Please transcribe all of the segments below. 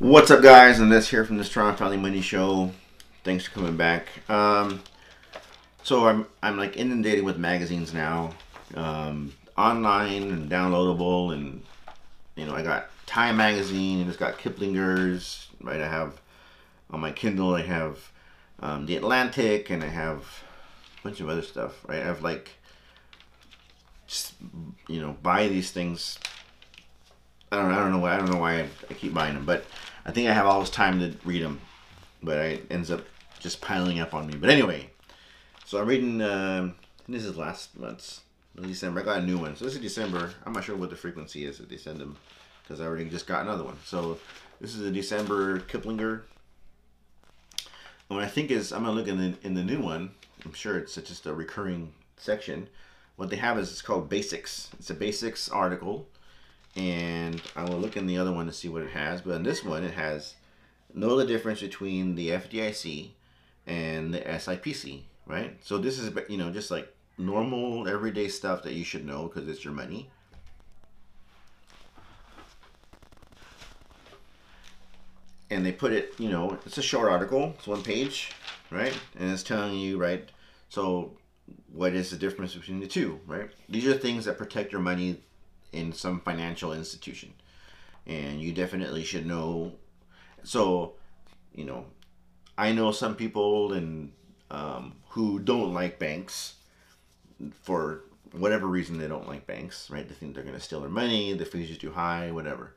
What's up, guys? Andres here from the Strong Family Money Show. Thanks for coming back. Um, so I'm I'm like inundated with magazines now, um, online and downloadable, and you know I got Time magazine and it's got Kiplinger's. Right, I have on my Kindle. I have um, the Atlantic, and I have a bunch of other stuff. Right, I have like just you know buy these things I don't, I don't know why I don't know why I, I, keep buying them, but I think I have all this time to read them, but it ends up just piling up on me. But anyway, so I'm reading. Uh, this is last month's December. I got a new one, so this is December. I'm not sure what the frequency is that they send them, because I already just got another one. So this is a December Kiplinger. And what I think is I'm gonna look in the in the new one. I'm sure it's just a recurring section. What they have is it's called Basics. It's a Basics article and I will look in the other one to see what it has. But in this one, it has know the difference between the FDIC and the SIPC, right? So this is you know just like normal everyday stuff that you should know because it's your money. And they put it, you know, it's a short article. It's one page, right? And it's telling you, right? So what is the difference between the two, right? These are things that protect your money in some financial institution. And you definitely should know. So, you know, I know some people and um, who don't like banks for whatever reason they don't like banks, right? They think they're going to steal their money, the fees are too high, whatever.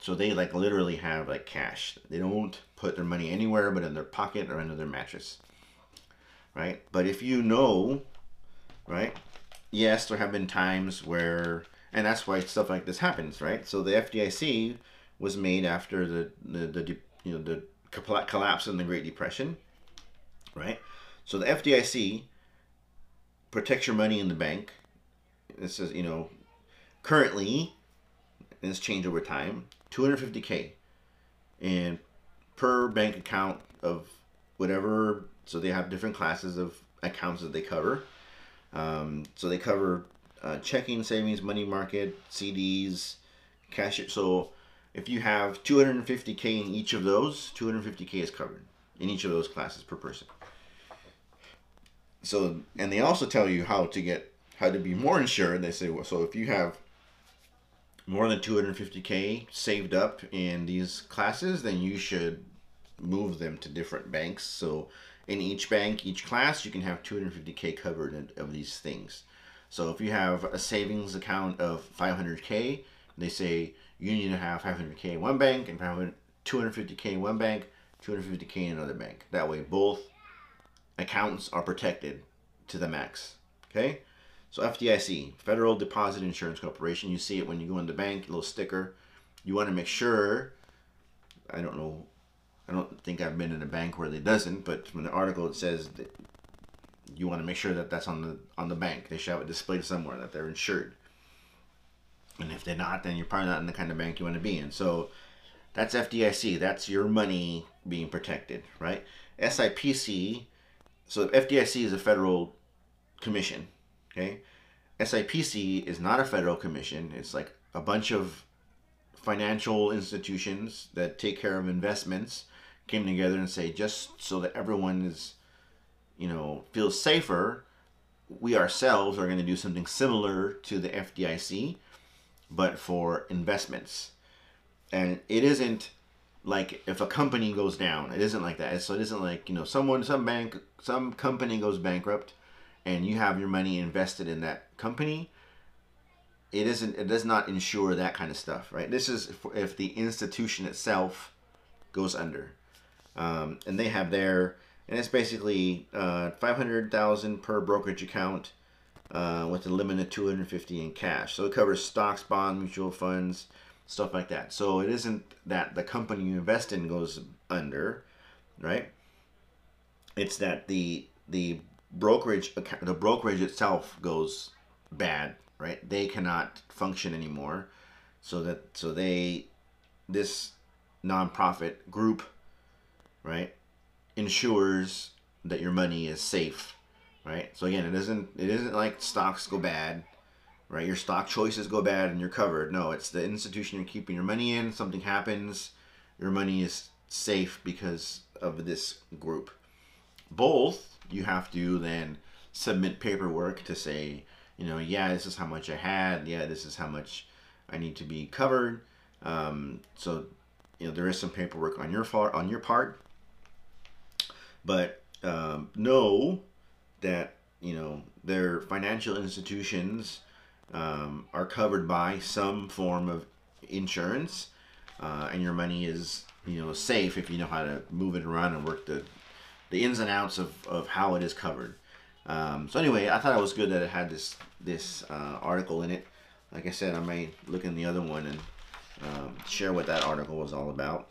So they like literally have like cash. They don't put their money anywhere but in their pocket or under their mattress. Right? But if you know, right? Yes, there have been times where and that's why stuff like this happens, right? So the FDIC was made after the the, the you know the collapse in the Great Depression, right? So the FDIC protects your money in the bank. It says you know currently, and it's changed over time, 250k, and per bank account of whatever. So they have different classes of accounts that they cover. Um, so they cover uh, checking, savings, money market, CDs, cash. So if you have 250k in each of those, 250k is covered in each of those classes per person. So and they also tell you how to get how to be more insured. They say well, so if you have more than 250k saved up in these classes, then you should move them to different banks. So in each bank, each class, you can have 250k covered of these things. So if you have a savings account of 500K, they say you need to have 500K in one bank and 250K in one bank, 250K in another bank. That way both accounts are protected to the max. Okay? So FDIC, Federal Deposit Insurance Corporation, you see it when you go in the bank, a little sticker. You want to make sure, I don't know, I don't think I've been in a bank where they doesn't, but from the article it says that you want to make sure that that's on the on the bank. They should have it displayed somewhere that they're insured. And if they're not, then you're probably not in the kind of bank you want to be in. So that's FDIC. That's your money being protected, right? SIPC. So FDIC is a federal commission. Okay. SIPC is not a federal commission. It's like a bunch of financial institutions that take care of investments came together and say just so that everyone is you know, feels safer, we ourselves are going to do something similar to the FDIC, but for investments. And it isn't like if a company goes down, it isn't like that. So it isn't like, you know, someone, some bank, some company goes bankrupt and you have your money invested in that company. It isn't, it does not insure that kind of stuff, right? This is if the institution itself goes under. Um, and they have their, and it's basically uh, 500,000 per brokerage account uh, with a limit of 250 in cash. So it covers stocks, bonds, mutual funds, stuff like that. So it isn't that the company you invest in goes under, right? It's that the the brokerage the brokerage itself goes bad, right? They cannot function anymore. So that so they this nonprofit group, right? Ensures that your money is safe, right? So again, it isn't it isn't like stocks go bad, right? Your stock choices go bad and you're covered. No, it's the institution you're keeping your money in. Something happens, your money is safe because of this group. Both, you have to then submit paperwork to say, you know, yeah, this is how much I had. Yeah, this is how much I need to be covered. Um, so, you know, there is some paperwork on your part. On your part, but um, know that you know their financial institutions um, are covered by some form of insurance, uh, and your money is you know safe if you know how to move it around and work the the ins and outs of, of how it is covered. Um, so anyway, I thought it was good that it had this this uh, article in it. Like I said, I may look in the other one and um, share what that article was all about.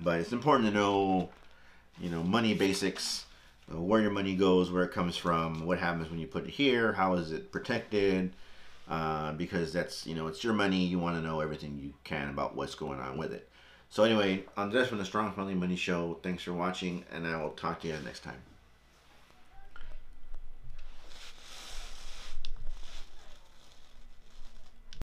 But it's important to know, you know, money basics, uh, where your money goes, where it comes from, what happens when you put it here, how is it protected, uh, because that's you know it's your money. You want to know everything you can about what's going on with it. So anyway, Andres from the Strong Family Money Show. Thanks for watching, and I will talk to you next time.